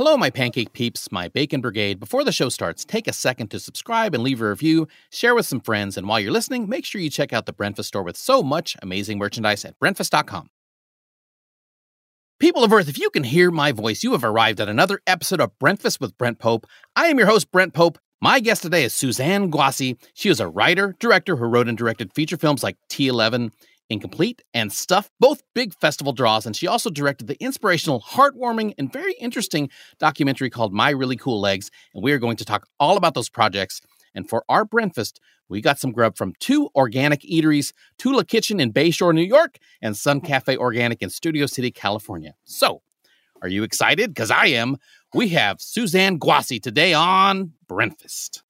Hello, my pancake peeps, my bacon brigade. Before the show starts, take a second to subscribe and leave a review, share with some friends, and while you're listening, make sure you check out the Breakfast store with so much amazing merchandise at breakfast.com. People of Earth, if you can hear my voice, you have arrived at another episode of Breakfast with Brent Pope. I am your host, Brent Pope. My guest today is Suzanne Guacci. She is a writer, director who wrote and directed feature films like T11, Incomplete, and Stuff, both big festival draws. And she also directed the inspirational, heartwarming, and very interesting documentary called My Really Cool Legs. And we are going to talk all about those projects. And for our breakfast, we got some grub from two organic eateries Tula Kitchen in Bayshore, New York, and Sun mm. Cafe Organic in Studio City, California. So, are you excited? Because I am. We have Suzanne Guacci today on Breakfast.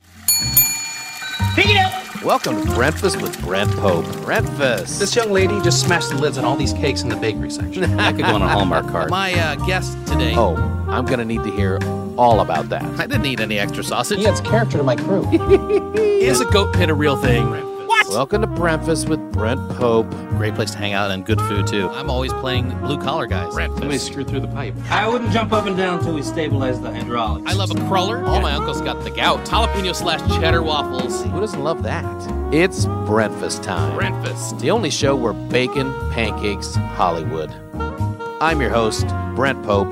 Pick it up. Welcome to Breakfast with Brent Pope. Breakfast. This young lady just smashed the lids on all these cakes in the bakery section. I could go on a Hallmark card. My uh, guest today. Oh, I'm gonna need to hear all about that. I didn't need any extra sausage. He adds character to my crew. Is a goat pit a real thing? What? Welcome to Breakfast with Brent Pope. Great place to hang out and good food too. I'm always playing blue collar guys. Somebody screw through the pipe. I wouldn't jump up and down until we stabilize the hydraulics. I love a crawler. All my uncles got the gout. Jalapeno slash cheddar waffles. Who doesn't love that? It's breakfast time. Breakfast. The only show where bacon, pancakes, Hollywood. I'm your host, Brent Pope.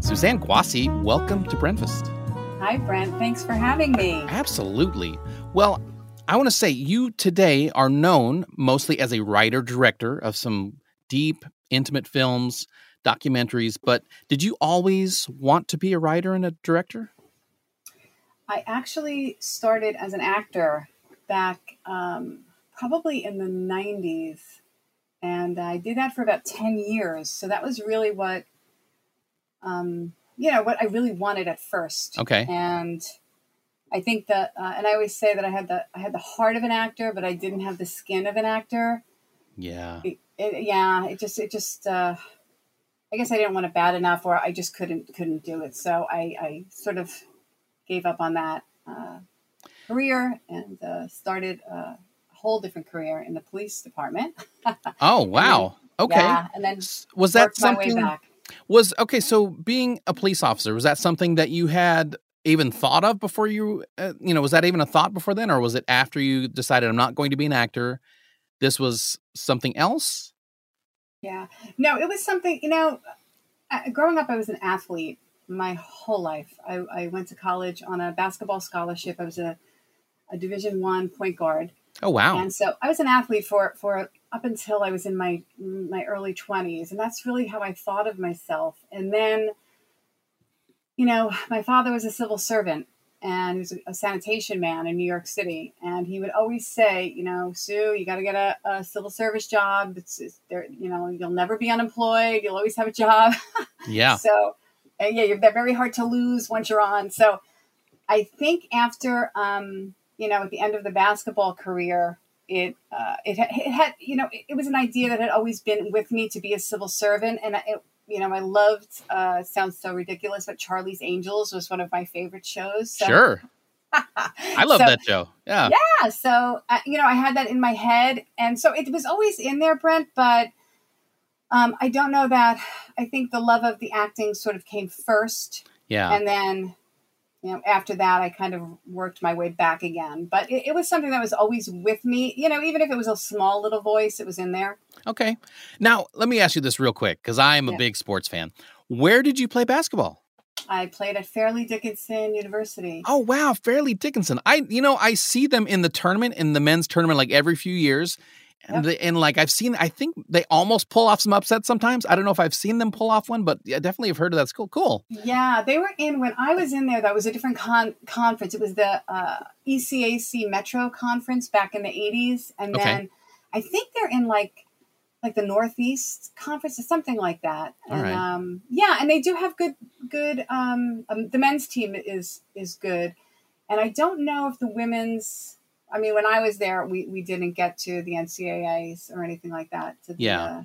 Suzanne Guacci, welcome to Breakfast. Hi, Brent. Thanks for having me. Absolutely. Well, I want to say you today are known mostly as a writer director of some deep, intimate films, documentaries, but did you always want to be a writer and a director? I actually started as an actor back um, probably in the 90s, and I did that for about 10 years. So that was really what, um, you know, what I really wanted at first. Okay. And I think that, uh, and I always say that I had the I had the heart of an actor, but I didn't have the skin of an actor. Yeah. It, it, yeah. It just it just. Uh, I guess I didn't want it bad enough, or I just couldn't couldn't do it. So I, I sort of gave up on that uh, career and uh, started a whole different career in the police department. oh wow! okay. Yeah, and then was that worked my way something? Was okay. So being a police officer was that something that you had even thought of before you? Uh, you know, was that even a thought before then, or was it after you decided I'm not going to be an actor? This was something else. Yeah. No, it was something, you know, uh, growing up, I was an athlete my whole life. I, I went to college on a basketball scholarship. I was a, a division one point guard. Oh, wow. And so I was an athlete for, for up until I was in my, my early twenties. And that's really how I thought of myself. And then, you know, my father was a civil servant and he was a sanitation man in New York City. And he would always say, you know, Sue, you got to get a, a, civil service job. It's, it's there, you know, you'll never be unemployed. You'll always have a job. Yeah. so, yeah, you're they're very hard to lose once you're on. So, I think after, um, you know, at the end of the basketball career, it uh, it, it had, you know, it, it was an idea that had always been with me to be a civil servant, and it, you know, I loved. Uh, sounds so ridiculous, but Charlie's Angels was one of my favorite shows. So. Sure. I love So- that show. Yeah. Yeah. So, uh, you know, I had that in my head. And so it was always in there, Brent, but um, I don't know that. I think the love of the acting sort of came first. Yeah. And then, you know, after that, I kind of worked my way back again. But it, it was something that was always with me. You know, even if it was a small little voice, it was in there. Okay. Now, let me ask you this real quick because I am a Yeah. big sports fan. Where did you play basketball? I played at Fairleigh Dickinson University. Oh, wow. Fairleigh Dickinson. I, you know, I see them in the tournament, in the men's tournament, like every few years. And, the, and like I've seen, I think they almost pull off some upsets sometimes. I don't know if I've seen them pull off one, but I definitely have heard of that school. Cool. Yeah, they were in when I was in there. That was a different con- conference. It was the uh, ECAC Metro conference back in the '80s, and Okay. then I think they're in like like the Northeast conference or something like that. All And right. um, yeah, and they do have good good. Um, um, the men's team is is good, and I don't know if the women's. I mean, when I was there, we, we didn't get to the NCAAs or anything like that. To the, Yeah. uh,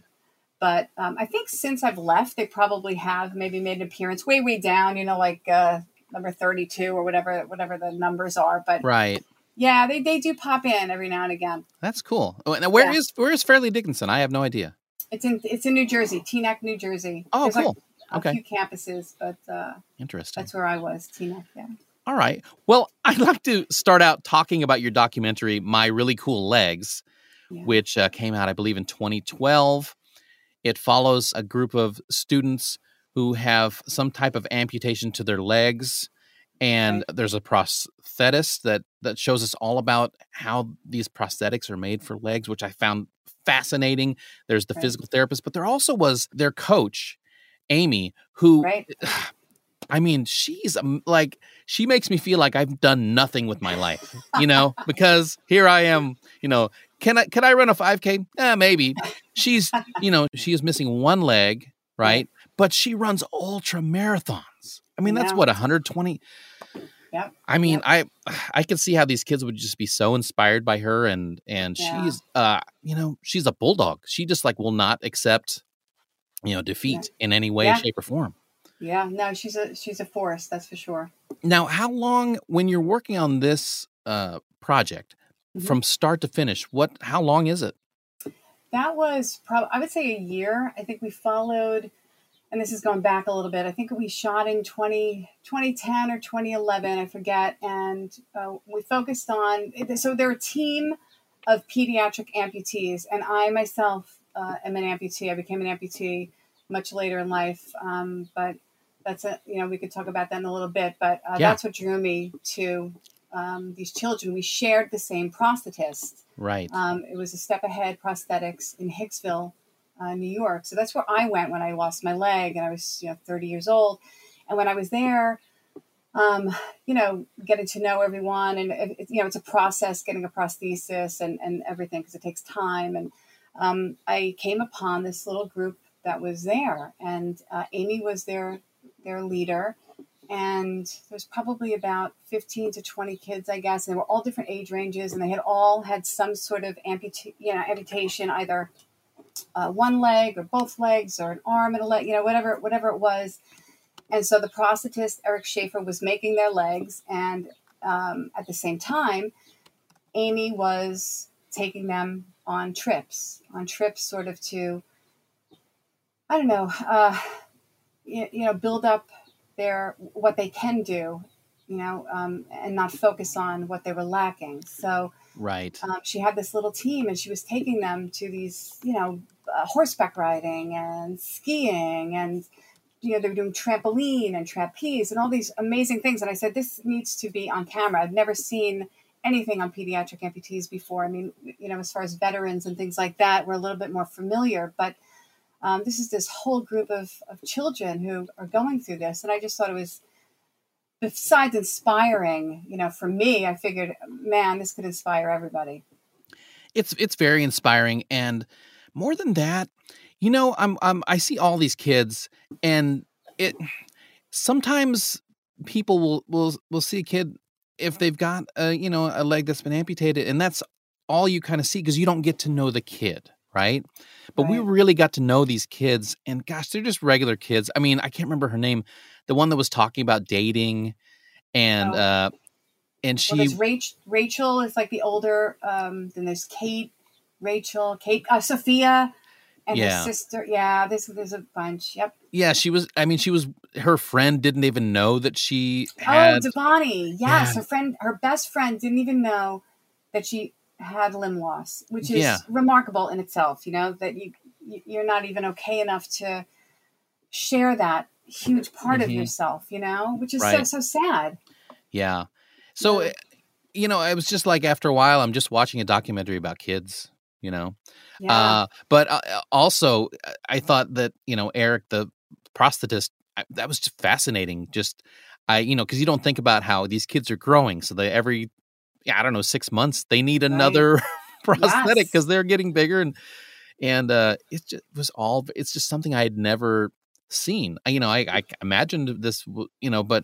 but um, I think since I've left, they probably have maybe made an appearance way, way down. You know, like uh, number thirty-two or whatever, whatever the numbers are. But Right. yeah, they, they do pop in every now and again. That's cool. Oh, Now, where Yeah. is where is Fairleigh Dickinson? I have no idea. It's in it's in New Jersey, Teaneck, New Jersey. Oh, There's, cool. Like a Okay. few campuses, but uh, Interesting. that's where I was, Teaneck. Yeah. All right. Well, I'd like to start out talking about your documentary, My Really Cool Legs, Yeah. which uh, came out, I believe, in 2012. It follows a group of students who have some type of amputation to their legs. And there's a prosthetist that, that shows us all about how these prosthetics are made for legs, which I found fascinating. There's the Right. physical therapist, but there also was their coach, Amy, who Right. I mean, she's um, like, she makes me feel like I've done nothing with my life, you know, because here I am, you know, can I, can I run a 5K? Eh, maybe. She's, you know, she is missing one leg, right? But she runs ultra marathons. I mean, that's Yeah. what, 120? Yep. I mean, Yep. I I can see how these kids would just be so inspired by her and and Yeah. she's uh you know, she's a bulldog. She just like will not accept you know, defeat in any way, Yeah. shape or form. Yeah. No, she's a she's a force. That's for sure. Now, how long when you're working on this uh, project Mhm. from start to finish? What? How long is it? That was probably I would say a year. I think we followed, and this is going back a little bit. I think we shot in 20, 2010 or 2011, I forget. And uh, we focused on, so they're a team of pediatric amputees. And I myself uh, am an amputee. I became an amputee much later in life. Um, but that's a, you know, we could talk about that in a little bit. But uh, Yeah. that's what drew me to um, these children. We shared the same prosthetist. Right. Um, it was a Step Ahead Prosthetics in Hicksville, uh, New York. So that's where I went when I lost my leg, and I was you know 30 years old. And when I was there, um, you know, getting to know everyone, and it, it- you know, it's a process getting a prosthesis and and everything because it takes time. And um, I came upon this little group that was there, and uh, Amy was their their leader. And there's probably about 15 to 20 kids, I guess, and they were all different age ranges, and they had all had some sort of amputa- you know, amputation, either uh, one leg or both legs or an arm and a leg, you know, whatever, whatever it was. And so the prosthetist Eric Schaefer was making their legs, and um, at the same time, Amy was taking them on trips, on trips, sort of to, I don't know, uh, you, know, build up their what they can do, you know, um, and not focus on what they were lacking. So right. um, she had this little team, and she was taking them to these, you know, uh, horseback riding and skiing, and you know, they were doing trampoline and trapeze and all these amazing things. And I said, this needs to be on camera. I've never seen anything on pediatric amputees before. I mean, you know, as far as veterans and things like that, we're a little bit more familiar, but um, this is this whole group of, of children who are going through this. And I just thought it was, besides inspiring, you know, for me, I figured, man, this could inspire everybody. It's it's very inspiring, and more than that, you know, I'm I'm I see all these kids, and it sometimes people will will will see a kid if they've got a you know a leg that's been amputated, and that's all you kind of see because you don't get to know the kid, right? But we really got to know these kids, and gosh, they're just regular kids. I mean, I can't remember her name, the one that was talking about dating, and Oh. uh, and she Well, there's Rach, Rachel is like the older. Um, then there's Kate, Rachel, Kate, uh, Sophia, and Yeah. her sister. Yeah, there's there's a bunch. Yep. Yeah, she was. I mean, she was. Her friend didn't even know that she had. oh, Devani. Yes, Yeah. her friend, her best friend, didn't even know that she had limb loss, which is Yeah. remarkable in itself. You know that you you- you're not even okay enough to share that huge part of Mhm. yourself. You know, which is so Right. so sad. yeah. So, Yeah. eh, you know, it was just like after a while, I'm just watching a documentary about kids. You know, Yeah. uh, but uh, also uh, I thought that you know Eric, the prosthetist, I, that was just fascinating. Just I, you know, because you don't think about how these kids are growing. So they every, yeah, I don't know, six months they need another prosthetic Yes. because they're getting bigger and and uh, it just was all. It's just something I had never seen. I- You know, I, I imagined this, you know, but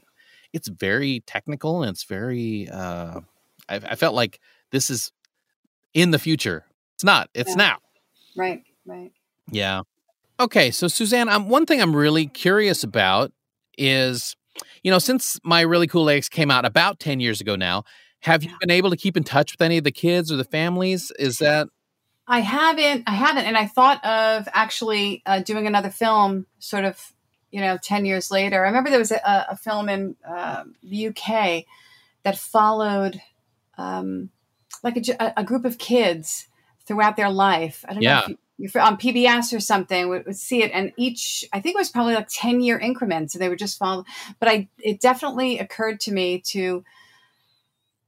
it's very technical and it's very. Uh, I, I felt like this is in the future. It's not. It's Yeah. now. right. Right. Yeah. Okay, so Suzanne, um, one thing I'm really curious about is, you know, since my really cool legs came out about ten years ago now, have you been able to keep in touch with any of the kids or the families? Is that I haven't. I haven't, and I thought of actually uh, doing another film, sort of, you know, ten years later. I remember there was a, a film in uh, the UK that followed, um, like a, a, group of kids throughout their life. I don't Yeah. know if you, on PBS or something would, would see it, and each I think it was probably like ten year increments, and they would just follow. But I, it definitely occurred to me to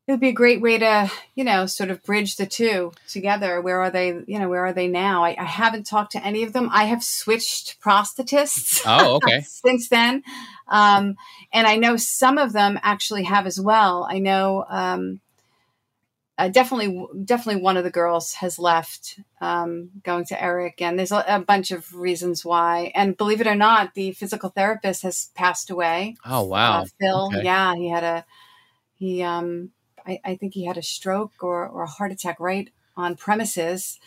it would be a great way to you know sort of bridge the two together where are they you know where are they now i, I haven't talked to any of them i have switched prosthetists Oh, okay. since then um, and i know some of them actually have as well i know um, uh, definitely definitely one of the girls has left um, going to eric and there's a, a bunch of reasons why and believe it or not the physical therapist has passed away Oh, wow. uh, Phil. Okay. Yeah, he had a he um I, I think he had a stroke or, or a heart attack right on premises,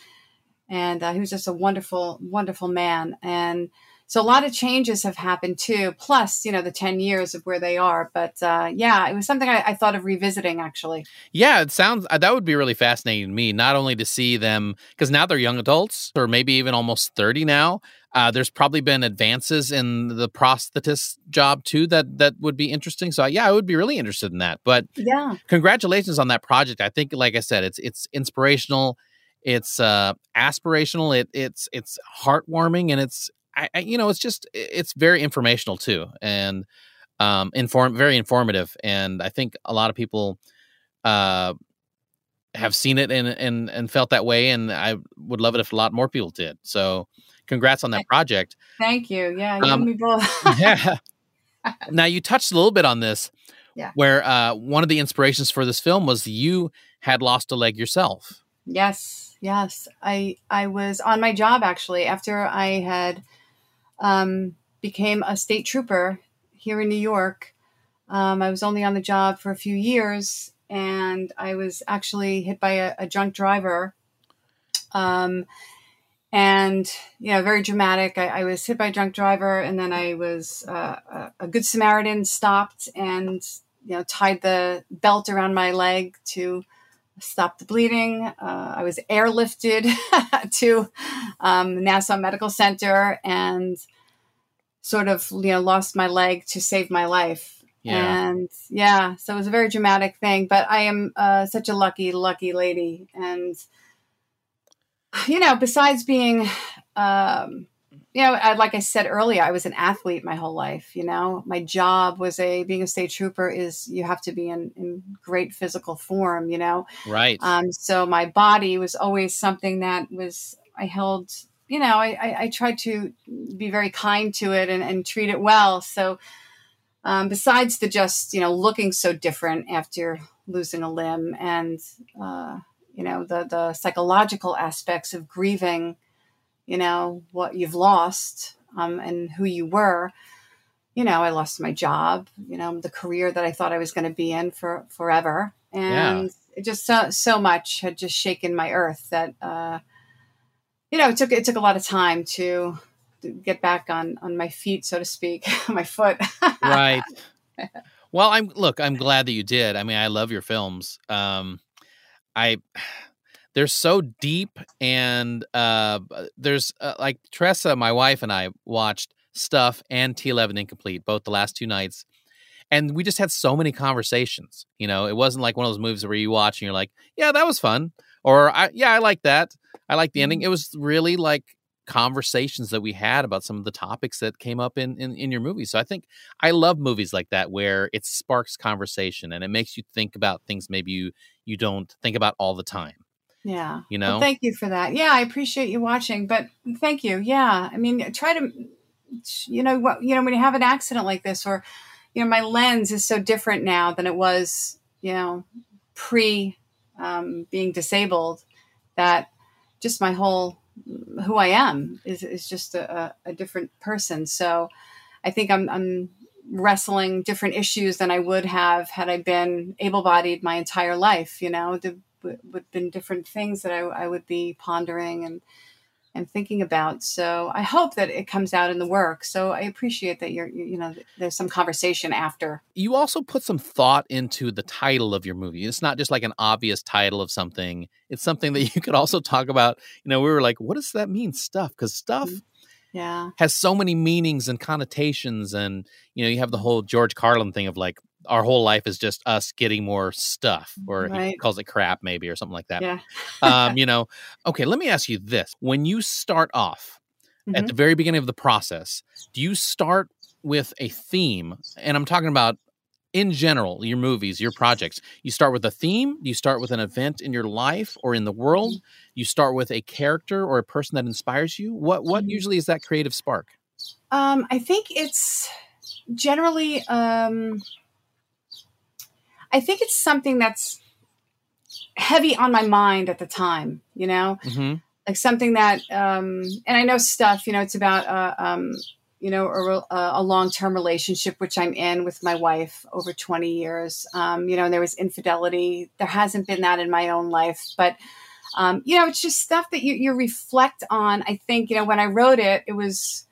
and uh, he was just a wonderful wonderful man. And so a lot of changes have happened too. Plus, you know, the ten years of where they are. But uh, yeah, it was something I, I thought of revisiting actually. Yeah, it sounds uh, that would be really fascinating to me. Not only to see them because now they're young adults, or maybe even almost thirty now. Uh, there's probably been advances in the prosthetist job too that that would be interesting. So yeah, I would be really interested in that. But Yeah, congratulations on that project. I think, like I said, it's it's inspirational, it's uh, aspirational, it it's it's heartwarming, and it's I, I, you know it's just it's very informational too, and um, inform very informative. And I think a lot of people uh, have seen it and and and felt that way. And I would love it if a lot more people did. So, congrats on that project. thank you. Yeah, you Um, me both. yeah. Now you touched a little bit on this, Yeah. where uh, one of the inspirations for this film was you had lost a leg yourself. Yes, yes. I I was on my job actually after I had um, became a state trooper here in New York. Um, I was only on the job for a few years, and I was actually hit by a, a drunk driver. Um, and you know, very dramatic. I, I was hit by a drunk driver, and then I was uh, a, a good Samaritan stopped and you know tied the belt around my leg to stop the bleeding. Uh, I was airlifted to um, Nassau Medical Center and sort of you know lost my leg to save my life. Yeah. And yeah, so it was a very dramatic thing. But I am uh, such a lucky, lucky lady, and you know, besides being. Um, you know, I, like I said earlier, I was an athlete my whole life. You know, my job was a being a state trooper is you have to be in, in great physical form. You know, Right. um, so my body was always something that was I held. You know, I, I, I tried to be very kind to it and, and treat it well. So, um, besides the just you know looking so different after losing a limb and uh, you know the the psychological aspects of grieving, you know what you've lost um, and who you were. You know, I lost my job. You know, the career that I thought I was going to be in for forever, and it just so so much had just shaken my earth that uh, you know it took it took a lot of time to, to get back on on my feet, so to speak, my foot. right. Well, I'm look, I'm glad that you did. I mean, I love your films. Um I they're so deep and uh there's uh, like Tressa, my wife and I watched Stuff and T11 Incomplete both the last two nights. And we just had so many conversations. You know, it wasn't like one of those movies where you watch and you're like, "Yeah, that was fun," or I, "Yeah, I like that. I like the ending." It was really like conversations that we had about some of the topics that came up in, in in your movie. So I think I love movies like that where it sparks conversation and it makes you think about things maybe you you don't think about all the time. Yeah. You Well, know? thank you for that. Yeah, I appreciate you watching, but thank you. Yeah. I mean, try to, you know, what, you know, when you have an accident like this, or, you know, my lens is so different now than it was, you know, pre um, being disabled that just my whole, who I am is, is just a, a different person. So I think I'm, I'm wrestling different issues than I would have had I been able bodied my entire life, you know, the, would would been different things that I, I would be pondering and and thinking about. So I hope that it comes out in the work. So I appreciate that you're, you know, there's some conversation after. You also put some thought into the title of your movie. It's not just like an obvious title of something. It's something that you could also talk about. You know, we were like, what does that mean, stuff? Because stuff. Mm-hmm. Yeah. Has so many meanings and connotations. And, you know, you have the whole George Carlin thing of like, our whole life is just us getting more stuff, or right. he calls it crap, maybe, or something like that. Yeah. um, you know, okay, let me ask you this. When you start off mm-hmm. at the very beginning of the process, do you start with a theme? And I'm talking about in general, your movies, your projects. You start with a theme, you start with an event in your life or in the world, mm-hmm. you start with a character or a person that inspires you. What what mm-hmm. usually is that creative spark? Um, I think it's generally um I think it's something that's heavy on my mind at the time, you know, mm-hmm. like something that, um, and I know stuff, you know, it's about, uh, um, you know, a, a long term relationship, which I'm in with my wife over 20 years. Um, you know, and there was infidelity. There hasn't been that in my own life, but, um, you know, it's just stuff that you, you reflect on. I think, you know, when I wrote it, it was,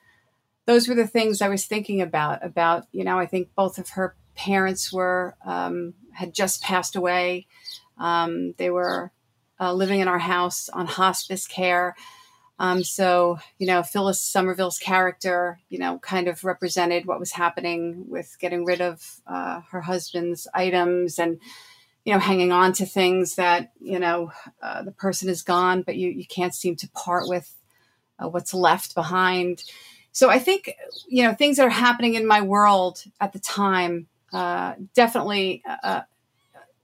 those were the things I was thinking about, about, you know, I think both of her parents were um, had just passed away. Um, they were uh, living in our house on hospice care. Um, so, you know, Phyllis Somerville's character, you know, kind of represented what was happening with getting rid of uh, her husband's items and, you know, hanging on to things that, you know, uh, the person is gone, but you, you can't seem to part with uh, what's left behind. So I think, you know, things that are happening in my world at the time uh, definitely uh, uh,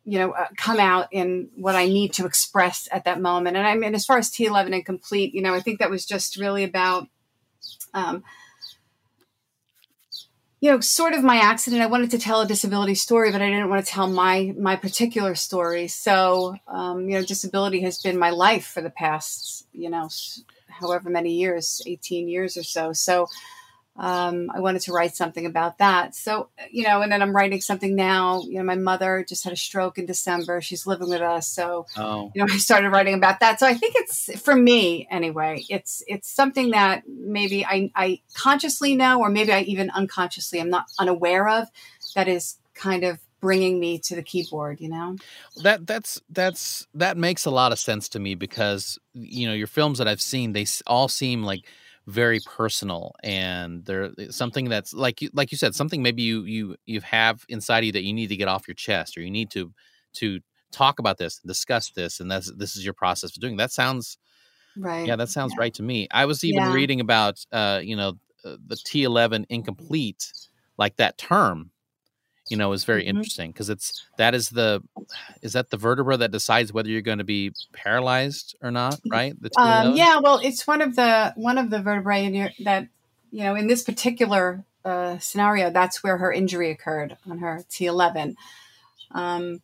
you know uh, come out in what I need to express at that moment. And I mean, as far as T11 incomplete, you know, I think that was just really about. Um, you know, sort of my accident. I wanted to tell a disability story, but I didn't want to tell my my particular story. So, um, you know, disability has been my life for the past, you know, however many years, eighteen years or so. So, um, I wanted to write something about that. So, you know, and then I'm writing something now. You know, my mother just had a stroke in December. She's living with us. So, oh. you know, I started writing about that. So I think it's for me anyway, it's, it's something that maybe I, I consciously know, or maybe I even unconsciously I'm not unaware of that is kind of bringing me to the keyboard you know that that's that's that makes a lot of sense to me because you know your films that i've seen they all seem like very personal and they're eh, something that's like you like you said something maybe you you you have inside you that you need to get off your chest or you need to to talk about this discuss this and that's this is your process for doing that sounds right yeah that sounds yeah. right to me i was even yeah. reading about uh you know uh, the t11 incomplete like that term you know is very mm-hmm. interesting because it's that is the is that the vertebra that decides whether you're going to be paralyzed or not right? Um, yeah well it's one of the one of the vertebrae in your, that you know in this particular uh, scenario that's where her injury occurred on her t11 um,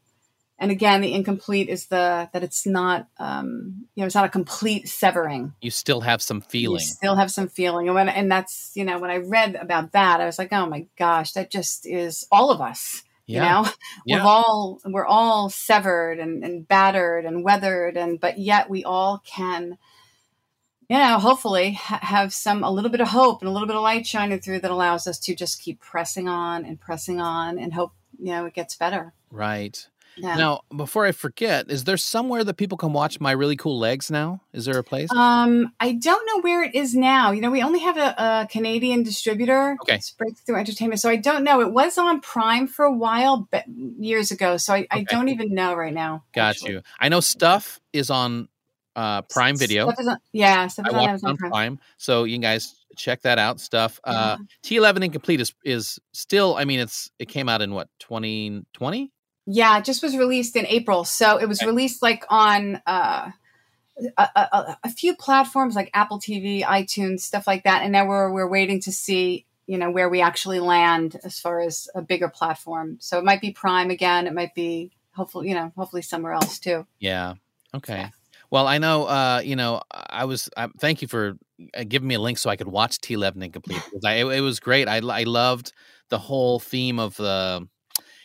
and again the incomplete is the that it's not um, you know it's not a complete severing. You still have some feeling. you still have some feeling. And when and that's you know when i read about that i was like oh my gosh that just is all of us yeah. you know yeah. we've all we're all severed and, and battered and weathered and but yet we all can you know hopefully ha- have some a little bit of hope and a little bit of light shining through that allows us to just keep pressing on and pressing on and hope you know it gets better. Right yeah. Now, before I forget, is there somewhere that people can watch my really cool legs now? Is there a place? Um, I don't know where it is now. You know, we only have a, a Canadian distributor. Okay. It's Breakthrough Entertainment. So I don't know. It was on Prime for a while, but years ago. So I, okay. I don't even know right now. Got actually. you. I know stuff is on uh, Prime Video. Stuff on, yeah, stuff I on, on Prime. Prime. So you guys check that out. Stuff. Uh, T11 Incomplete is is still. I mean, it's it came out in what 2020. Yeah, it just was released in April. So it was released like on uh, a, a, a, few platforms like Apple TV, iTunes, stuff like that. And now we're we're waiting to see you know where we actually land as far as a bigger platform. So it might be Prime again. It might be hopefully you know hopefully somewhere else too. Yeah. Okay. Yeah. Well, I know, uh, you know, I was. Uh, thank you for uh, giving me a link so I could watch T11 Incomplete because I, it, it was great. I, I loved the whole theme of the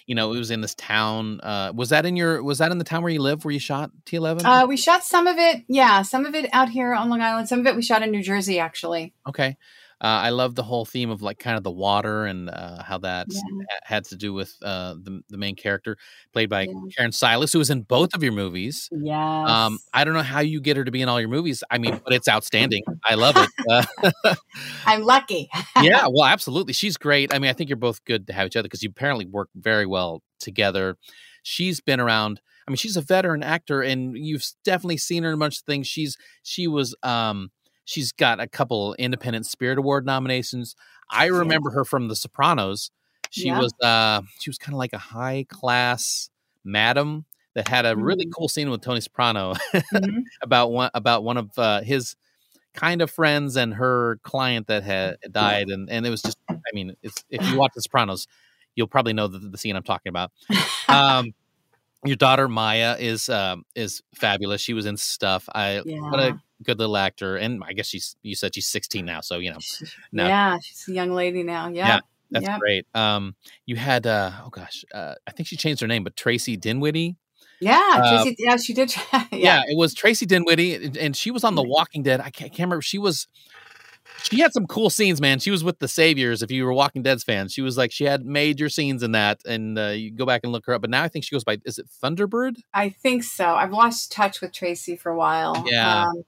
you know, it was in this town. Uh, was that in your? Was that in the town where you live, where you shot T eleven? Uh, we shot some of it, yeah, some of it out here on Long Island. Some of it we shot in New Jersey, actually. Okay. Uh, I love the whole theme of like kind of the water and uh, how that Yeah. had to do with uh, the the main character played by Yeah. Karen Sillas, who was in both of your movies. Yeah. Um, I don't know how you get her to be in all your movies. I mean, but it's outstanding. I love it. Uh, I'm lucky. yeah, well, absolutely. She's great. I mean, I think you're both good to have each other because you apparently work very well together. She's been around. I mean, she's a veteran actor, and you've definitely seen her in a bunch of things. She's she was um she's got a couple Independent Spirit Award nominations. I remember her from The Sopranos. She Yeah. was uh she was kind of like a high class madam that had a really Mhm. cool scene with Tony Soprano Mhm. about one about one of uh, his kind of friends and her client that had died and and it was just i mean it's if you watch the sopranos you'll probably know the, the scene i'm talking about um your daughter maya is um is fabulous she was in stuff i what Yeah. a good little actor and i guess she's you said she's 16 now so you know no. Yeah, she's a young lady now. Yeah. Yeah, that's great um you had uh oh gosh uh i think she changed her name but traci dinwiddie Yeah, Uh, Tracy, yeah, she did. yeah. yeah. it was Traci Dinwiddie, and- she was on The Walking Dead. I can't, can't remember. She was, she had some cool scenes, man. She was with the Saviors. If you were Walking Dead's fan, she was like she had major scenes in that, and uh, you go back and look her up. But now I think she goes by is it Thunderbird? I think so. I've lost touch with Tracy for a while. Yeah. Um,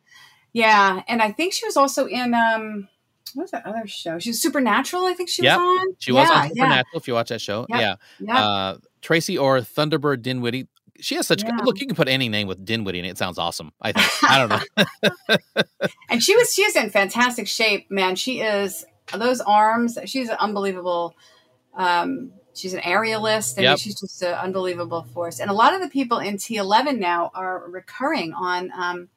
yeah, and I think she was also in um what was that other show? She was Supernatural, I think she Yep. was on. She was yeah, on Supernatural. If you watch that show, Yep. yeah. Yeah. yeah. Uh, Tracy or Thunderbird Dinwiddie. She has such Yeah. good look. You can put any name with Dinwiddie, and it sounds awesome. I think. I don't know. and she was she's in fantastic shape, man. She is those arms, she's an unbelievable um she's an aerialist and Yep. she's just an unbelievable force. And a lot of the people in T11 now are recurring on um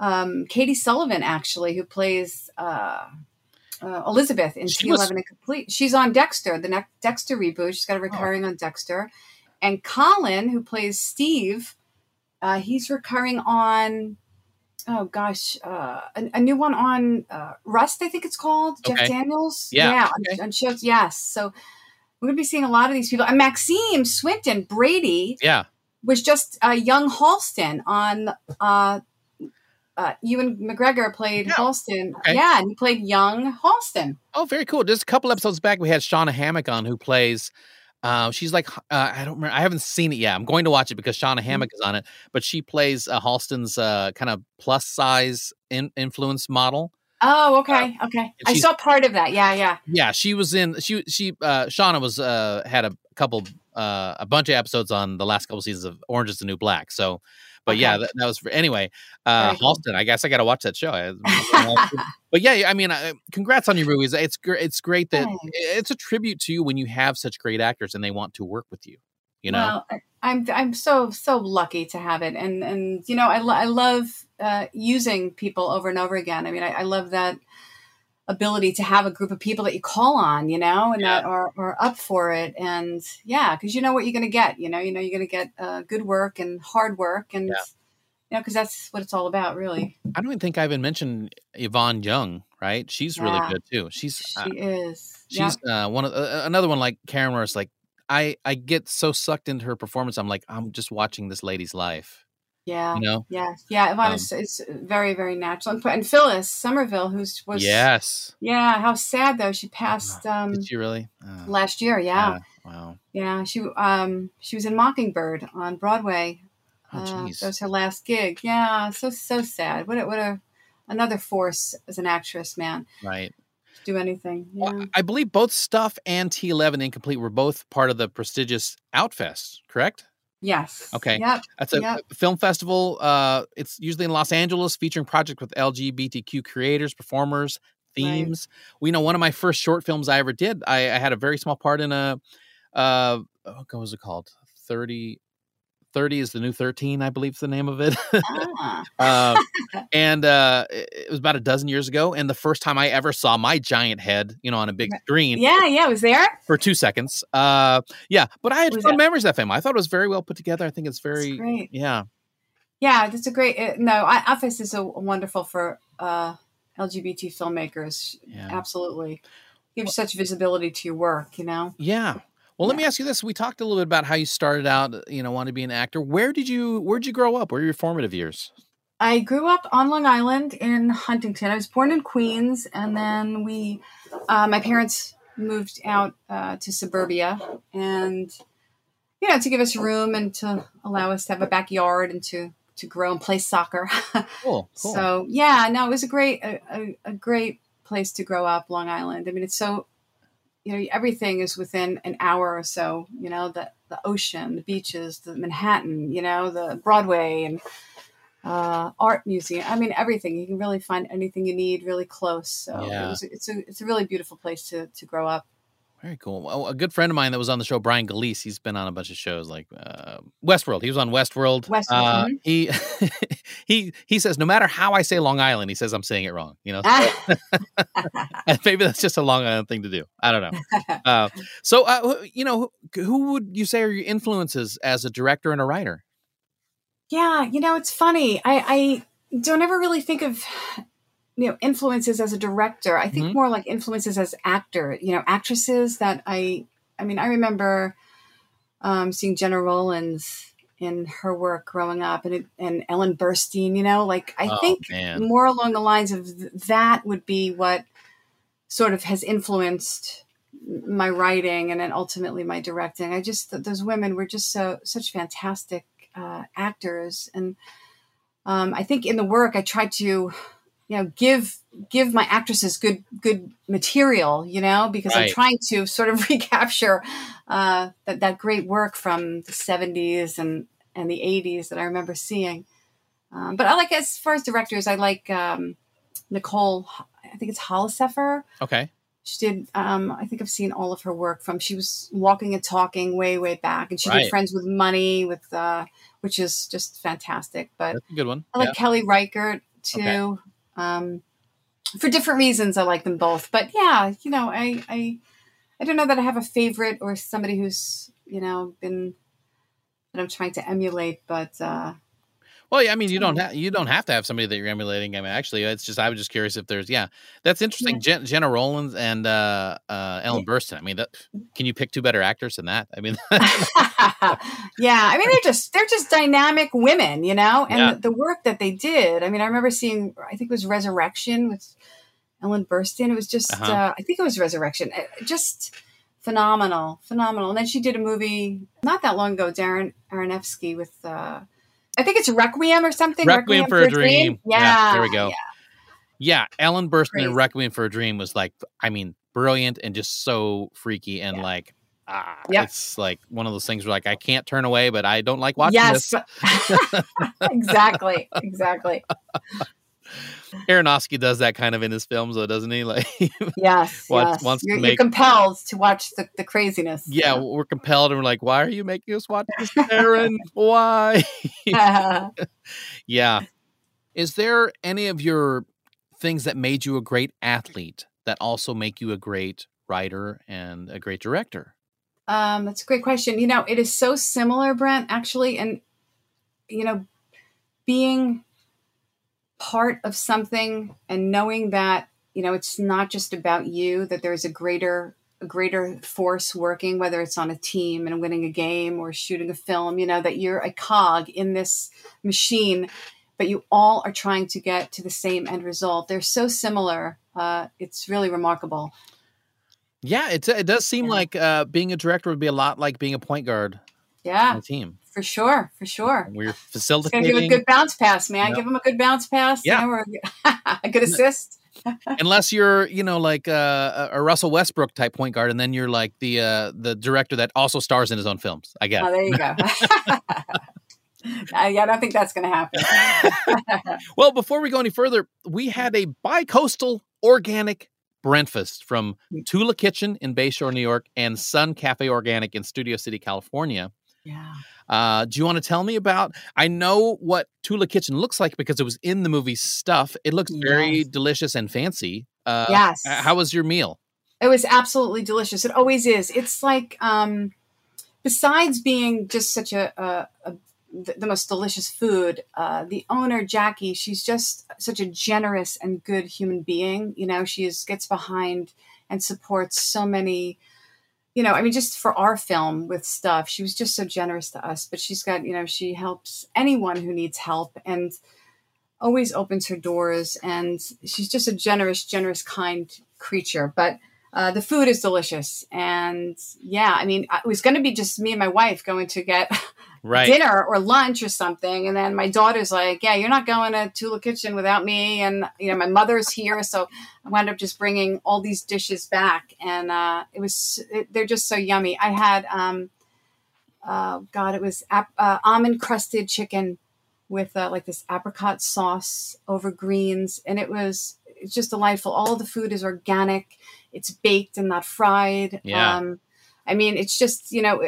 um Katy Sullivan actually who plays uh uh, Elizabeth in She T11 was- and complete. She's on Dexter, the next Dexter reboot. She's got a recurring on Dexter, and Colin, who plays Steve, uh, he's recurring on oh gosh, uh, a, a new one on uh, Rust, I think it's called. Jeff Daniels. Yeah, yeah, okay. on, on shows. Yes, so we're gonna be seeing a lot of these people. And Maxime Swinton Brady Yeah. was just uh, young Halston on. Uh, uh, Ewan McGregor played Halston. okay. Yeah, and he played young Halston. Oh, very cool. Just a couple episodes back, we had Shawna Hamic on, who plays. Uh, she's like uh, I don't remember. I haven't seen it yet. I'm going to watch it because Mm-hmm. Shawna Hamic is on it. But she plays uh, Halston's uh, kind of plus size in- influence model. Oh, okay, okay. I saw part of that. Yeah, yeah. Yeah, she was in. She she uh, Shawna was uh, had a couple uh, a bunch of episodes on the last couple seasons of Orange Is the New Black. So, but yeah, that, that was anyway. Uh, cool. Halston, I guess I got to watch that show. But yeah, I mean, I, congrats on your movies. It's great. It's great that Thanks. it's a tribute to you when you have such great actors and they want to work with you. You know, Well, I'm I'm so so lucky to have it, and and you know I lo- I love uh, using people over and over again. I mean I, I love that ability to have a group of people that you call on, you know, and that are, are up for it, and yeah, because you know what you're going to get. You know, you know you're going to get uh, good work and hard work, and Yeah. you know because that's what it's all about, really. I don't even think I even mentioned Yvonne Young. Right? She's really good too. She's uh, She is. Yeah. she's uh, one of uh, another one like Karen, where it's like I I get so sucked into her performance. I'm like I'm just watching this lady's life. Yeah. You know? Yeah. Yeah. Yvonne Um, is, is very, very natural. And, and Phyllis Somerville, who's was yes. Yeah, how sad though. She passed um Did you really? Uh, last year, yeah. Wow. Yeah, she um she was in Mockingbird on Broadway. Oh, Uh, jeez. that was her last gig. Yeah, so so sad. What a, what a another force as an actress, man. right. Do anything. Yeah. Well, I believe both Stuff and T11 Incomplete were both part of the prestigious Outfest, correct? Yes. Okay. Yep. That's a Yep. film festival. Uh, it's usually in Los Angeles, featuring projects with LGBTQ creators, performers, Right. themes. We know one of my first short films I ever did. I, I had a very small part in a, uh, oh, what was it called? 30, 30 is the new 13, I believe is the name of it. Ah, uh, and uh, it was about a dozen years ago. And the first time I ever saw my giant head, you know, on a big screen yeah, yeah, it was there. for two seconds. Uh, yeah, but I had fun memories of that film. I thought it was very well put together. I think it's very, yeah. Yeah, that's a great. Uh, no, I, Outfest is a wonderful for uh, LGBT filmmakers. Yeah. Absolutely, gives such visibility to your work. You know. Yeah. Well, let me ask you this: We talked a little bit about how you started out, you know, wanting to be an actor. Where did you Where did you grow up? Where were your formative years? I grew up on Long Island in Huntington. I was born in Queens, and then we, uh, my parents moved out uh, to suburbia, and you know, to give us room and to allow us to have a backyard and to to grow and play soccer. Cool. cool. So yeah, no, it was a great a, a, a great place to grow up, Long Island. I mean, it's so you know everything is within an hour or so. You know, the the ocean, the beaches, the Manhattan. You know, the Broadway and uh, art museum. I mean, everything. You can really find anything you need really close. So Yeah. it was, it's a it's a really beautiful place to to grow up. Very cool. Well, a good friend of mine that was on the show, Brian Galise, he's been on a bunch of shows like uh, Westworld. He was on Westworld. Westworld, Uh, mhm. He he he says no matter how I say Long Island, he says I'm saying it wrong. You know, maybe that's just a Long Island thing to do. I don't know. Uh, so, uh, you know, who, who would you say are your influences as a director and a writer? Yeah, you know, it's funny. I, I don't ever really think of you know influences as a director. I think Mhm. more like influences as actor. You know, actresses that I. I mean, I remember um, seeing Gena Rowlands in her work growing up, and it, and Ellen Burstyn. You know, like I Oh, think man. more along the lines of th- that would be what sort of has influenced my writing and then ultimately my directing. I just th- those women were just so such fantastic uh, actors, and um, I think in the work I tried to, you know, give give my actresses good good material, you know, because Right. I'm trying to sort of recapture uh, that that great work from the '70s and and the '80s that I remember seeing. Um, but I like as far as directors, I like um, Nicole. I think it's Holofcener. Okay. She did. Um, I think I've seen all of her work from. She was walking and talking way, way back, and she Right. did Friends with Money with, uh, which is just fantastic. But That's a good one. I like Yeah. Kelly Reichardt too. Um, for different reasons, I like them both. But yeah, you know, I, I, I don't know that I have a favorite or somebody who's you know been that I'm trying to emulate. But uh, Well, yeah, I mean, you don't have you don't have to have somebody that you're emulating. I mean, actually, it's just I was just curious if there's yeah, that's interesting. Jen, Gena Rowlands and uh, uh, Ellen Burstyn. I mean, that can you pick two better actors than that? I mean, yeah, I mean they're just they're just dynamic women, you know, and Yeah. the, the work that they did. I mean, I remember seeing I think it was Resurrection with Ellen Burstyn. It was just Uh-huh. uh, I think it was Resurrection. Uh, Just phenomenal, phenomenal. And then she did a movie not that long ago, Darren Aronofsky with uh, I think it's Requiem or something. Requiem for a Dream. Yeah, Yeah, there we go. yeah. yeah, Ellen Burstyn in Requiem for a Dream was like, I mean, brilliant and just so freaky and Yeah. like. Ah, Yep. it's like one of those things where like I can't turn away, but I don't like watching Yes, this. exactly, exactly. Aronofsky does that kind of in his films, though, doesn't he? Like, Yes, Wants- yes. wants you're, you're compelled to watch the, the craziness. yeah, we're compelled, and we're like, why are you making us watch this, Aaron? why? yeah. Yeah. Is there any of your things that made you a great athlete that also make you a great writer and a great director? Um, that's a great question. You know, it is so similar, Brent, actually, and you know, being part of something and knowing that you know it's not just about you; that there's a greater a greater force working, whether it's on a team and winning a game or shooting a film. You know that you're a cog in this machine, but you all are trying to get to the same end result. They're so similar. Uh, it's really remarkable. Yeah, it, it does seem Yeah. like uh, being a director would be a lot like being a point guard on Yeah, a team. For sure, for sure. We're gonna give facilitating, a good bounce pass, man. Yep. Give him a good bounce pass. Yeah. You know, a good assist. unless you're, you know, like uh, a Russell Westbrook type point guard, and then you're like the uh, the director that also stars in his own films. I guess. Oh, there you go. I, I don't think that's going to happen. Well, before we go any further, we had a bi-coastal organic breakfast from Mm. Tula Kitchen in Bayshore, New York, and Sun Cafe Organic in Studio City, California. yeah. Uh, do you want to tell me about? I know what Tula Kitchen looks like because it was in the movie Stuff. It looks very Yes. delicious and fancy. Uh, Yes. How was your meal? It was absolutely delicious. It always is. It's like, um, besides being just such a, a, a the the most delicious food, uh, the owner Jackie, she's just such a generous and good human being. You know, she is, gets behind and supports so many you know, I mean, just for our film with stuff, she was just so generous to us. But she's got, you know, she helps anyone who needs help and always opens her doors. And she's just a generous, generous, kind creature. But uh, the food is delicious. And yeah, I mean, it was going to be just me and my wife going to get Right. dinner or lunch or something. And then my daughter's like, yeah, you're not going to Tula Kitchen without me. And, you know, my mother's here. So I wound up just bringing all these dishes back. And uh, it was, it, they're just so yummy. I had, um, uh, God, it was ap- uh, almond crusted chicken with uh, like this apricot sauce over greens. And it was, it's just delightful. All the food is organic. It's baked and not fried. Yeah. Um, I mean, it's just you know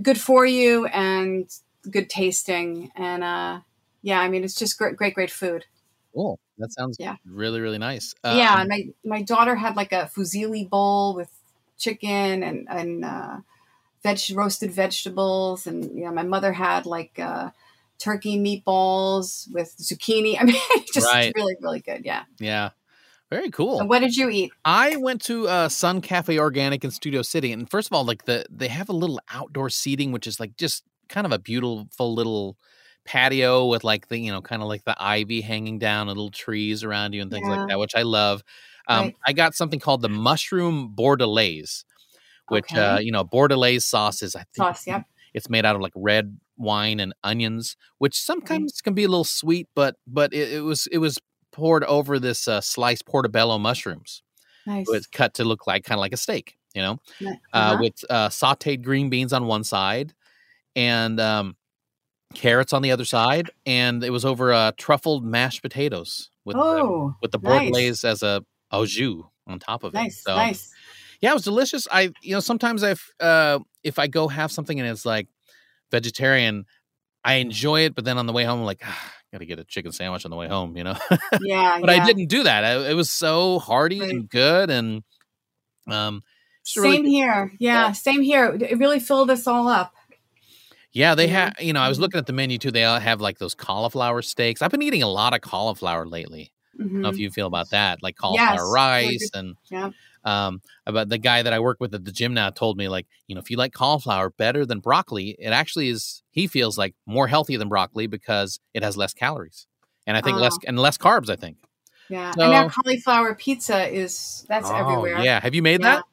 good for you and good tasting, and uh, yeah, I mean, it's just great, great, great food. Cool. That sounds Yeah. really, really nice. yeah, Um, and my my daughter had like a fusilli bowl with chicken and and uh, veg roasted vegetables, and you know, my mother had like uh, turkey meatballs with zucchini. I mean, just Right. really, really good. Yeah. yeah. Very cool. And what did you eat? I went to uh, Sun Cafe Organic in Studio City, and first of all, like the they have a little outdoor seating, which is like just kind of a beautiful little patio with like the you know kind of like the ivy hanging down, and little trees around you, and things Yeah. like that, which I love. Um, Right. I got something called the mushroom bordelaise, which uh, you know bordelaise sauce is I think Sauce, yep. it's made out of like red wine and onions, which sometimes can be a little sweet, but but it, it was it was poured over this uh, sliced portobello mushrooms. Nice. So it's cut to look like kind of like a steak, you know, uh, uh-huh. with uh, sautéed green beans on one side and um, carrots on the other side, and it was over uh, truffled mashed potatoes with the, oh, with the nice. bordelaise as a au jus on top of it. nice, So, nice. yeah, it was delicious. I you know sometimes I've uh, if I go have something and it's like vegetarian, I enjoy it, but then on the way home, I'm like, ah, got to get a chicken sandwich on the way home, you know. Yeah, but yeah. I didn't do that. I, it was so hearty Right. and good, and um, really Same here. Yeah, same here. It really filled us all up. Yeah, they Yeah. have. You know, I was Mhm. looking at the menu too. They all have like those cauliflower steaks. I've been eating a lot of cauliflower lately. I don't know if Mhm. you feel about that, like cauliflower Yes, rice and Yeah. Um. About the guy that I work with at the gym now told me like, you know, if you like cauliflower better than broccoli, it actually is. He feels like more healthy than broccoli because it has less calories and I think less Oh. and less carbs. I think. Yeah, and now cauliflower pizza is that's Oh, everywhere. Yeah, have you made Yeah. that?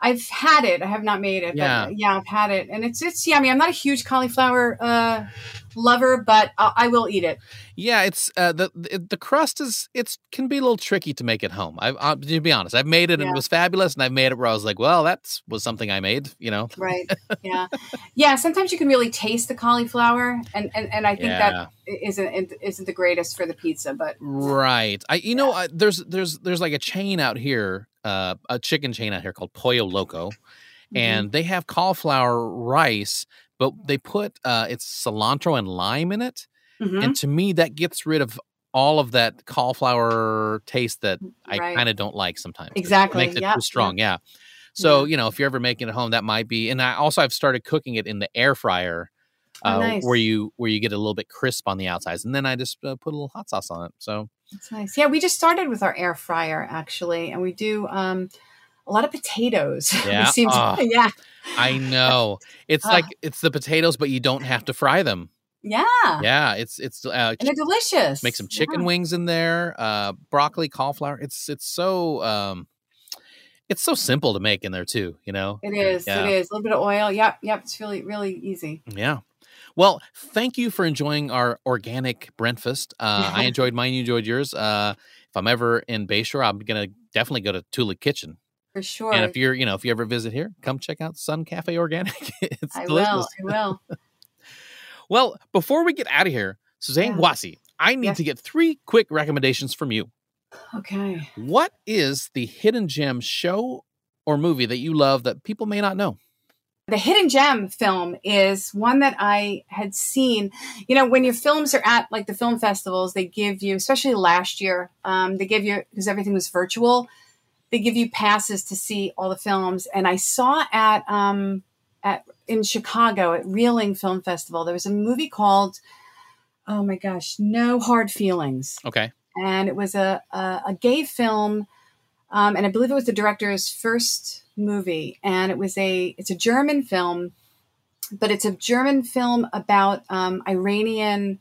I've had it. I have not made it. Yeah. But yeah, I've had it, and it's it's yummy. I'm not a huge cauliflower uh, lover, but I, I will eat it. Yeah, it's uh, the, the crust is it's can be a little tricky to make at home. I, I to be honest, I've made it and Yeah. it was fabulous, and I've made it where I was like, well, that was something I made, you know. Right. yeah. Yeah. Sometimes you can really taste the cauliflower, and and, and I think Yeah. that isn't isn't the greatest for the pizza, but Right. I you know I, there's there's there's like a chain out here, uh, a chicken chain out here called Pollo Loco, Mm-hmm. and they have cauliflower rice, but they put uh, it's cilantro and lime in it, Mhm. and to me that gets rid of all of that cauliflower taste that I Right. kind of don't like sometimes. It Exactly. makes it Yep, too strong. Yeah. So you know, if you're ever making it at home, that might be. And I also I've started cooking it in the air fryer, Oh, uh, nice. where you where you get a little bit crisp on the outsides, and then I just uh, put a little hot sauce on it. So That's nice. Yeah, we just started with our air fryer actually, and we do um, a lot of potatoes. Yeah? to- Oh. yeah, I know it's Ah. like it's the potatoes, but you don't have to fry them. yeah, Yeah, it's it's uh, and they're delicious. make some chicken Yeah. wings in there, uh, broccoli, cauliflower. It's it's so um, it's so simple to make in there too. You know. It is. Yeah. It is. A little bit of oil. Yep. Yep. It's really, really easy. Yeah. Well, thank you for enjoying our organic breakfast. Uh, I enjoyed mine. You enjoyed yours. Uh, if I'm ever in Bayshore, I'm gonna definitely go to Tula Kitchen. For sure. And if you're, you know, if you ever visit here, come check out Sun Cafe Organic. it's I delicious. will. I will. Well, before we get out of here, Suzanne Yeah. Guacci, I need Yes. to get three quick recommendations from you. Okay. What is the hidden gem show or movie that you love that people may not know? The Hidden Gem film is one that I had seen. You know, when your films are at like the film festivals, they give you, especially last year, um, they give you because everything was virtual. They give you passes to see all the films, and I saw at um, at in Chicago at Reeling Film Festival there was a movie called Oh my gosh, No Hard Feelings. Okay. and it was a a, a gay film um, and I believe it was the director's first movie, and it was a it's a German film, but it's a German film about um, Iranian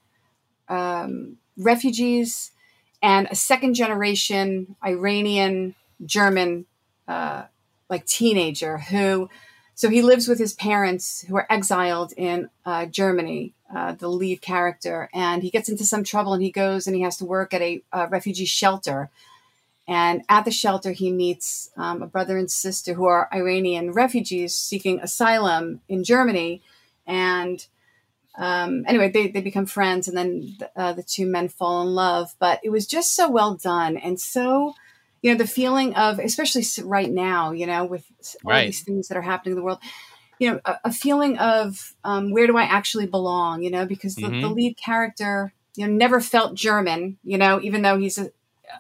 um, refugees and a second generation Iranian German uh, like teenager who so he lives with his parents who are exiled in uh, Germany, uh, the lead character, and he gets into some trouble and he goes and he has to work at a, a refugee shelter. And at the shelter, he meets um, a brother and sister who are Iranian refugees seeking asylum in Germany. And um, anyway, they, they become friends, and then uh, the two men fall in love. But it was just so well done and so you know the feeling of especially right now you know with all Right. these things that are happening in the world you know a, a feeling of um, where do i actually belong you know because the, the Mhm. lead character you know never felt german you know even though he's a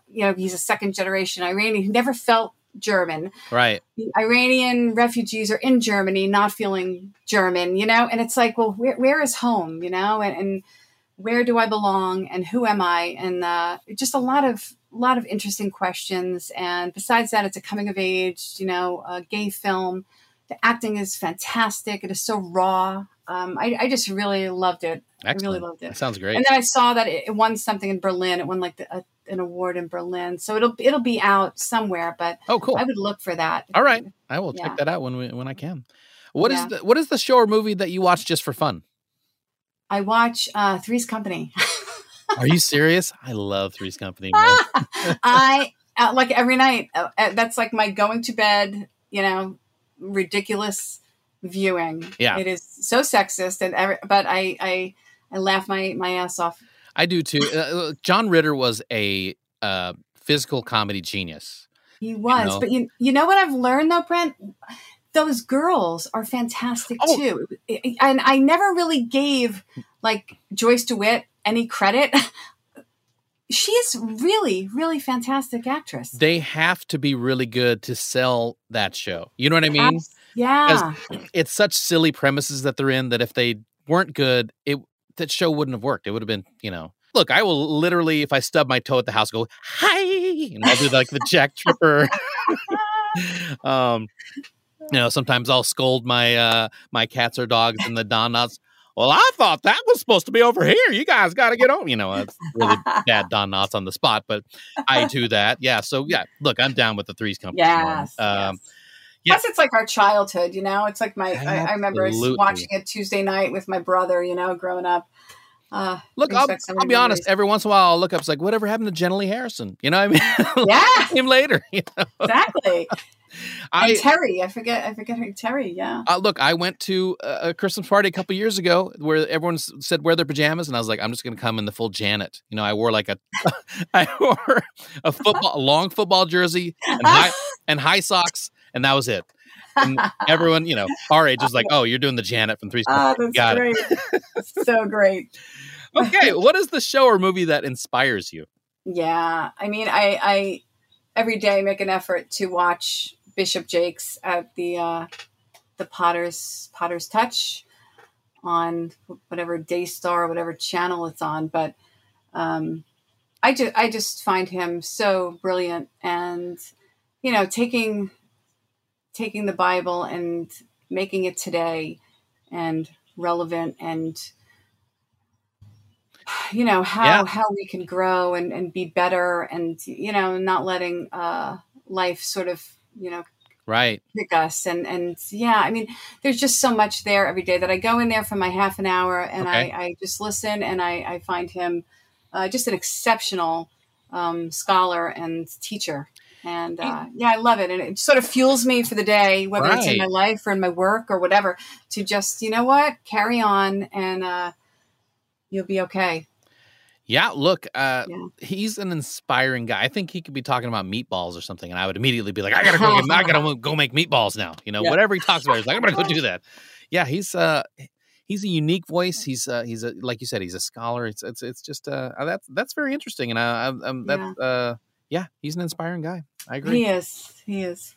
you know he's a second generation iranian. He never felt german. Right. the iranian refugees are in germany not feeling german you know? And it's like well where, where is home you know? And, and where do i belong and who am i? And uh, just a lot of lot of interesting questions. And besides that it's a coming of age you know a gay film. The acting is fantastic. It is so raw. Um, I, I just really loved it. I really loved it. That sounds great. and then I saw that it, it won something in Berlin. It won like the, a, an award in Berlin, so it'll it'll be out somewhere. But oh, cool. I would look for that. All right. I will Yeah. check that out when we, when I can. What is Yeah. the what is the show or movie that you watch just for fun? I watch uh, Three's Company. Are you serious? I love Three's Company. I uh, like every night. Uh, uh, that's like my going to bed. You know, ridiculous viewing. Yeah. it is so sexist, and every, but I I I laugh my my ass off. I do too. Uh, John Ritter was a uh, physical comedy genius. He was, know? but you you know what I've learned though, Brent. Those girls are fantastic Oh. too, and I never really gave like Joyce DeWitt any credit. She is really, really fantastic actress. They have to be really good to sell that show. You know what I mean? Yeah, It's such silly premises that they're in that if they weren't good, it that show wouldn't have worked. It would have been, you know. Look, I will literally, if I stub my toe at the house, go hi, and I'll do like the Jack Tripper. um, you know, sometimes I'll scold my uh my cats or dogs in the Don Knotts. Well, I thought that was supposed to be over here. You guys got to get on. You know, it's really bad Don Knotts on the spot, but I do that. Yeah. So yeah, look, I'm down with the threes company. yes. Um, yes. Yeah. Plus, it's like our childhood, you know. It's like my. I, I remember watching it Tuesday night with my brother, you know, growing up. Uh, Look, I'll, so I'll be honest. Every once in a while, I'll look up. It's like, whatever happened to Jenilee Harrison? You know what I mean? Yeah, Him later. You know? exactly. I and Terri, I forget, I forget her. Terri, yeah. uh, look. I went to a a Christmas party a couple years ago where everyone said wear their pajamas, and I was like, I'm just going to come in the full Janet. You know, I wore like a, I wore a football, a long football jersey and high, and high socks, and that was it. And everyone, you know, our age is like, oh, you're doing the Janet from Three. Oh, that's Got it. great. so great. Okay, what is the show or movie that inspires you? Yeah. I mean, I, I every day make an effort to watch Bishop Jakes at the uh, the Potter's Potter's Touch on whatever Daystar, or whatever channel it's on. But um, I just I just find him so brilliant, and you know, taking taking the Bible and making it today and relevant and you know how Yeah. how we can grow and and be better and you know not letting uh life sort of you know Right. pick us and and yeah i mean there's just so much there every day that i go in there for my half an hour and Okay. I, I just listen and i i find him uh, just an exceptional um, scholar and teacher and uh, yeah i love it and it sort of fuels me for the day whether it's in my life or in my work or whatever to just you know what carry on and uh, you'll be okay Yeah, look, uh, Yeah. he's an inspiring guy. I think he could be talking about meatballs or something, and I would immediately be like, "I gotta go, I gotta go make meatballs now." You know, Yeah. whatever he talks about, he's like, "I'm gonna go do that." Yeah, he's uh, he's a unique voice. He's uh, he's a like you said, he's a scholar. It's it's it's just uh, that's that's very interesting, and uh, I'm, I'm that uh, yeah, he's an inspiring guy. I agree. he is he is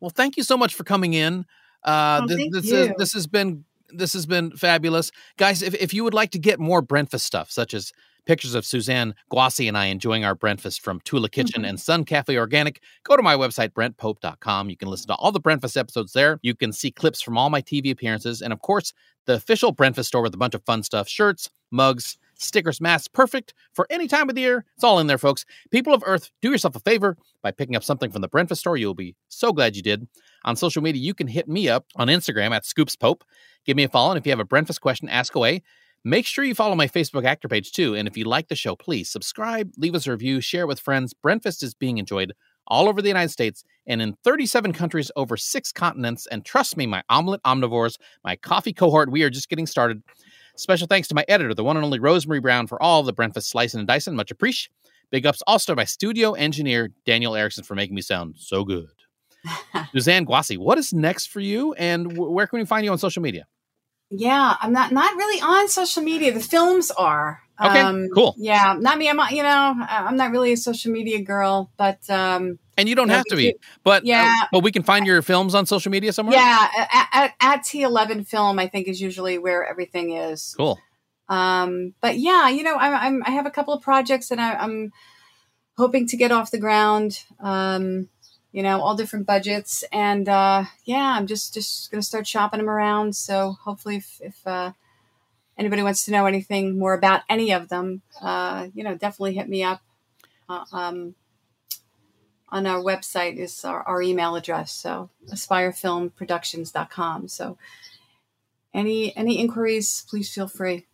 Well, thank you so much for coming in. Uh, Oh, this, this. Is, this has been this has been fabulous, guys. If, if you would like to get more Breakfast stuff, such as pictures of Suzanne Guacci and I enjoying our breakfast from Tula Kitchen Mhm. and Sun Cafe Organic, go to my website, brentpope.com. You can listen to all the Breakfast episodes there. You can see clips from all my TV appearances. And of course, the official Breakfast store with a bunch of fun stuff shirts, mugs, stickers, masks, perfect for any time of the year. It's all in there, folks. People of Earth, do yourself a favor by picking up something from the Breakfast store. You'll be so glad you did. On social media, you can hit me up on Instagram at Scoops Pope. Give me a follow. And if you have a Breakfast question, ask away. Make sure you follow my Facebook actor page too. And if you like the show, please subscribe, leave us a review, share it with friends. Breakfast is being enjoyed all over the United States and in 37 countries over six continents. And trust me, my omelet omnivores, my coffee cohort, we are just getting started. Special thanks to my editor, the one and only Rosemary Brown, for all the breakfast slicing and dicing. Much appreciated. Big ups also to my studio engineer, Daniel Erickson, for making me sound so good. Suzanne Guacci, what is next for you? And wh- where can we find you on social media? Yeah, I'm not not really on social media. The films are. Okay, cool. Yeah, not me. I'm not, you know, I'm not really a social media girl, but um, And you don't have to be, but uh, Yeah. but we can find your films on social media somewhere. yeah, at, at, at T11 Film, I think is usually where everything is. cool. Um, but yeah, you know, I'm, I'm I have a couple of projects that I, I'm hoping to get off the ground. Um, you know, all different budgets, and uh, yeah, I'm just just gonna start shopping them around. So hopefully, if, if uh, anybody wants to know anything more about any of them, uh, you know, definitely hit me up. Uh, um, on our website is our, our email address, so aspirefilmproductions.com. So any any inquiries, please feel free.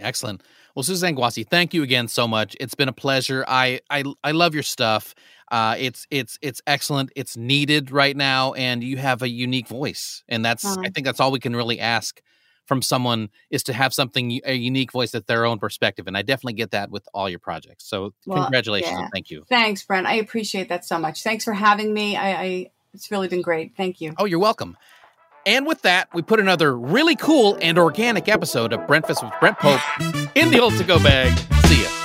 Excellent. Well, Suzanne Guacci, thank you again so much. It's been a pleasure. I I, I love your stuff. Uh, it's it's it's excellent. It's needed right now, and you have a unique voice, and that's I Oh. think that's all we can really ask from someone is to have something a unique voice at their own perspective, and I definitely get that with all your projects. So Well, congratulations yeah. and thank you. Thanks, Brent. I appreciate that so much. Thanks for having me. I, I it's really been great. Thank you. Oh, you're welcome. And with that, we put another really cool and organic episode of Breakfast with Brent Pope in the old to go bag. See ya.